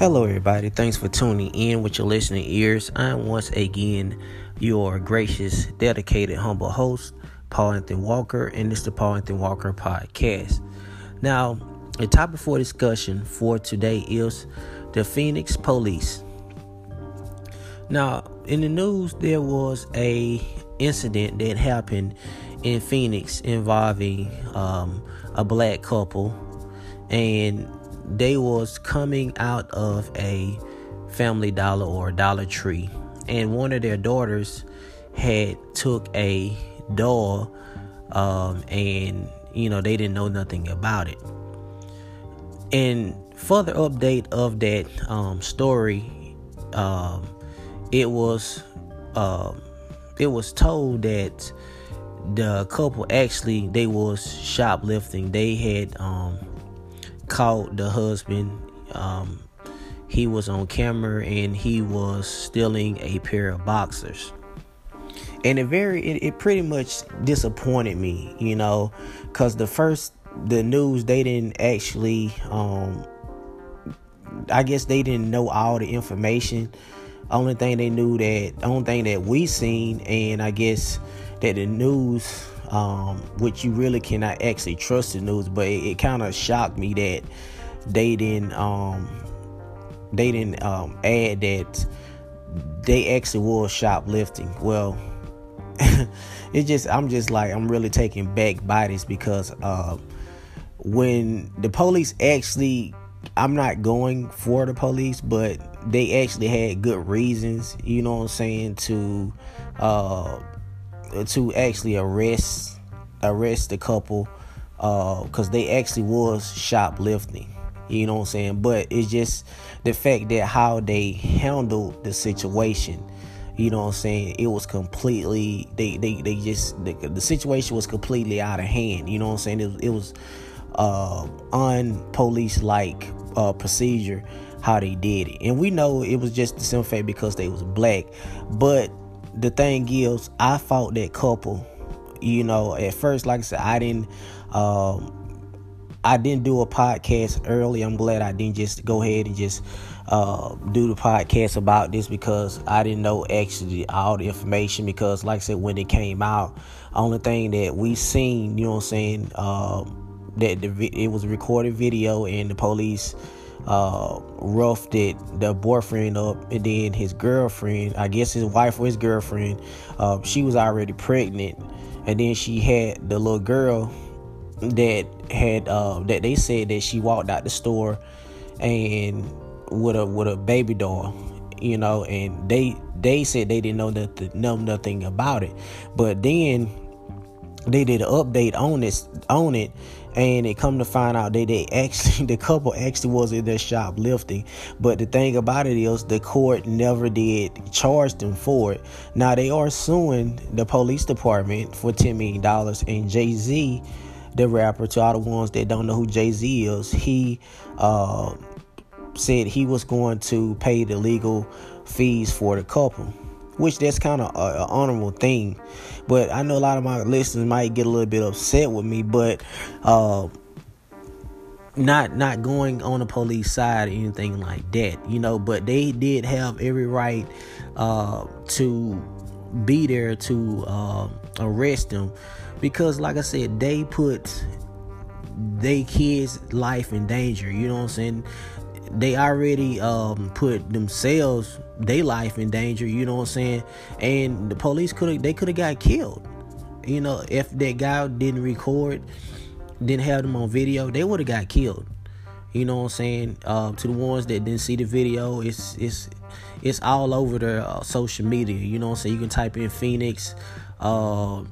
Hello, everybody. Thanks for tuning in with your listening ears. I'm once again your gracious, dedicated, humble host, Paul Anthony Walker, and is the Paul Anthony Walker podcast. Now, the topic for discussion for today is the Phoenix Police. Now, in the news, there was a incident that happened in Phoenix involving um, a black couple, and they was coming out of a family dollar or dollar tree and one of their daughters had took a doll um, and you know they didn't know nothing about it. And further update of that um, story um, it was um, it was told that the couple actually they was shoplifting. They had um, caught the husband. Um, he was on camera and he was stealing a pair of boxers. And it very, it, it pretty much disappointed me, you know, because the first, the news, they didn't actually, um, I guess they didn't know all the information. Only thing they knew that, only thing that we seen, and I guess that the news um, which you really cannot actually trust the news. But it, it kind of shocked me that they didn't um, they didn't um, add that they actually were shoplifting. Well, it just I'm just like I'm really taking back by this because uh, when the police actually I'm not going for the police, but they actually had good reasons, you know what I'm saying, to uh, to actually arrest arrest the couple uh because uh, they actually was shoplifting. You know what I'm saying? But it's just the fact that how they handled the situation. You know what I'm saying? It was completely they they, they just the, the situation was completely out of hand. You know what I'm saying? It, it was uh unpolice like uh procedure how they did it. And we know it was just the simple fact because they was black. But the thing is, I fought that couple. You know, at first, like I said, I didn't. Um, I didn't do a podcast early. I'm glad I didn't just go ahead and just uh, do the podcast about this because I didn't know actually all the information. Because, like I said, when it came out, only thing that we seen, you know what I'm saying, um, that the, it was a recorded video and the police uh, roughed it, the boyfriend up, and then his girlfriend, I guess his wife or his girlfriend, uh, she was already pregnant, and then she had the little girl that had uh, that they said that she walked out the store and with a with a baby doll, you know, and they they said they didn't know nothing know nothing about it, but then they did an update on this on it and it come to find out that they actually the couple actually was in their shoplifting. But the thing about it is the court never did charge them for it. Now they are suing the police department for 10 million dollars and jay-z the rapper to all the ones that don't know who jay-z is he uh, said he was going to pay the legal fees for the couple which that's kind of an honorable thing. But I know a lot of my listeners might get a little bit upset with me, but uh, not not going on the police side or anything like that, you know. But they did have every right uh, to be there to uh, arrest them because, like I said, they put they kids' life in danger. You know what I'm saying? They already um, put themselves their life in danger, you know what I'm saying? And the police could have they could have got killed. You know, if that guy didn't record, didn't have them on video, they would have got killed. You know what I'm saying? Uh, to the ones that didn't see the video, it's it's it's all over the uh, social media. You know what I'm saying? You can type in Phoenix uh,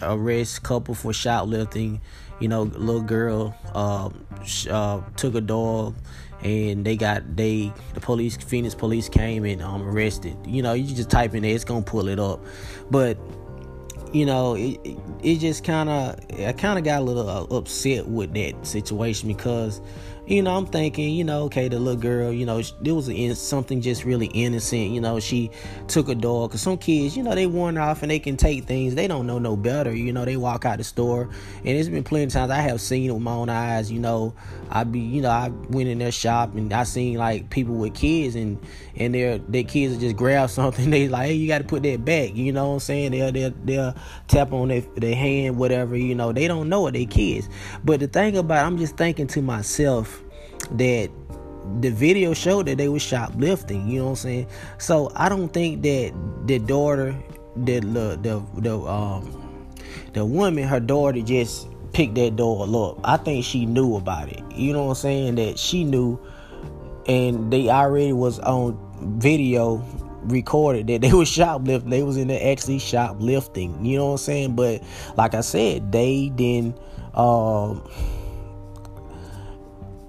arrest couple for shoplifting. You know, little girl uh, uh, took a dog and they got they the police Phoenix police came and um arrested. You know, you just type in there, it's gonna pull it up. But you know, it it just kind of I kind of got a little uh, upset with that situation because you know, I'm thinking, you know, okay, the little girl, you know, it was in something just really innocent. You know, she took a dog. Cause some kids, you know, they wander off and they can take things. They don't know no better. You know, they walk out the store, and it's been plenty of times I have seen it with my own eyes. You know, I be, you know, I went in their shop and I seen like people with kids, and and their their kids just grab something. They like, hey, you got to put that back. You know what I'm saying? They'll they'll, they'll tap on their, their hand, whatever. You know, they don't know what they kids. But the thing about, I'm just thinking to myself that the video showed that they were shoplifting. You know what I'm saying? So I don't think that the daughter, the the the, um the woman, her daughter just picked that door up. I think she knew about it. You know what I'm saying? That she knew, and they already was on video recorded that they was shoplifting. They was in there actually shoplifting. You know what I'm saying? But like I said, they didn't. Um,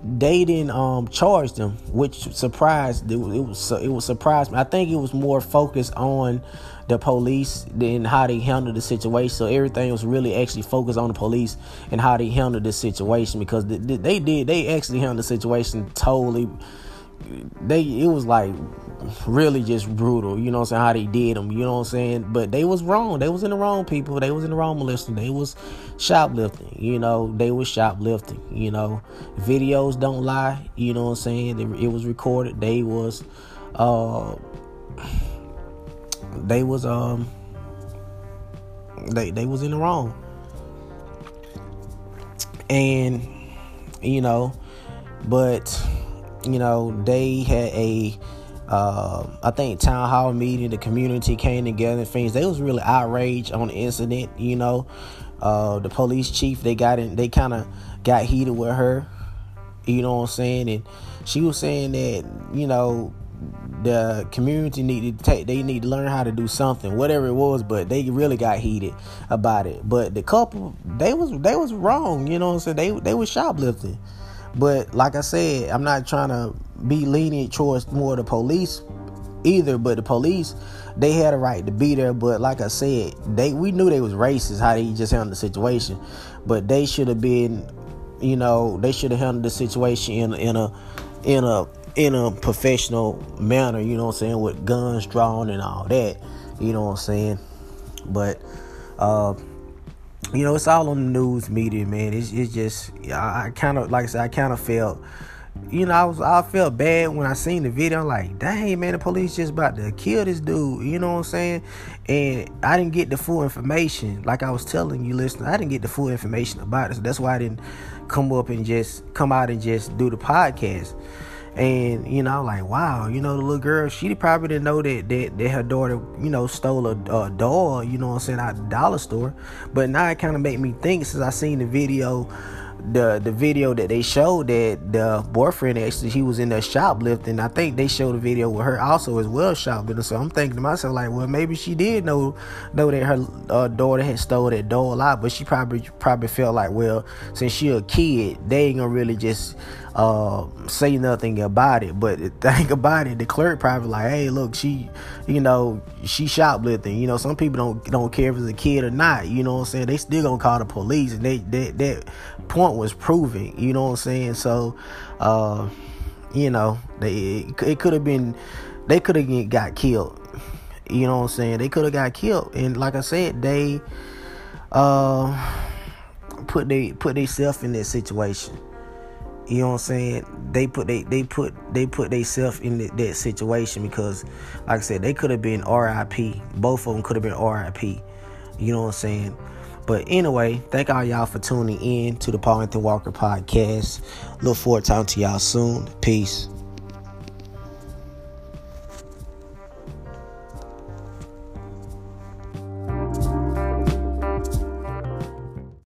they didn't um charge them, which surprised it was it was, surprised me. I think it was more focused on the police than how they handled the situation. So everything was really actually focused on the police and how they handled the situation because they, they did they actually handled the situation totally. They it was like really just brutal. You know I'm saying? How they did them. You know what I'm saying? But they was wrong. They was in the wrong people. They was in the wrong molesting. They was shoplifting. You know, they was shoplifting. You know, videos don't lie. You know what I'm saying? It was recorded. They was, uh, they was um, they they was in the wrong. And you know, but you know they had a uh, I think town hall meeting, the community came together and things. They was really outraged on the incident. You know, uh, the police chief they got in, they kind of got heated with her. You know what I'm saying? And she was saying that you know the community needed to take they need to learn how to do something whatever it was but they really got heated about it but the couple they was they was wrong you know what i'm saying they they was shoplifting but like I said, I'm not trying to be lenient towards more the police either. But the police, they had a right to be there. But like I said, they we knew they was racist how they just handled the situation. But they should have been, you know, they should have handled the situation in in a in a in a professional manner. You know what I'm saying, with guns drawn and all that. You know what I'm saying. But uh you know, it's all on the news media, man. It's, it's just, I, I kind of, like I said, I kind of felt, you know, I was, I felt bad when I seen the video. I'm like, dang, man, the police just about to kill this dude. You know what I'm saying? And I didn't get the full information. Like I was telling you, listener, I didn't get the full information about it. So that's why I didn't come up and just come out and just do the podcast. And you know, like wow, you know, the little girl, she probably didn't know that that, that her daughter, you know, stole a, a doll, you know what I'm saying, out the dollar store. But now it kind of made me think since I seen the video the the video that they showed that the boyfriend actually he was in there shoplifting. I think they showed a video with her also as well shoplifting. So I'm thinking to myself like, well, maybe she did know know that her uh, daughter had stole that doll a lot, but she probably probably felt like, well, since she a kid, they ain't gonna really just uh, say nothing about it. But the thing about it, the clerk probably like, hey, look, she, you know, she shoplifting. You know, some people don't don't care if it's a kid or not. You know what I'm saying? They still gonna call the police, and they that that point was proven. You know what I'm saying? So, uh, you know, they it could have been they could have got killed. You know what I'm saying? They could have got killed, and like I said, they uh put they put themselves in that situation. You know what I'm saying? They put they they put they put themselves in that situation because, like I said, they could have been R.I.P. Both of them could have been R.I.P. You know what I'm saying? But anyway, thank all y'all for tuning in to the Paul Anthony Walker podcast. Look forward to talking to y'all soon. Peace.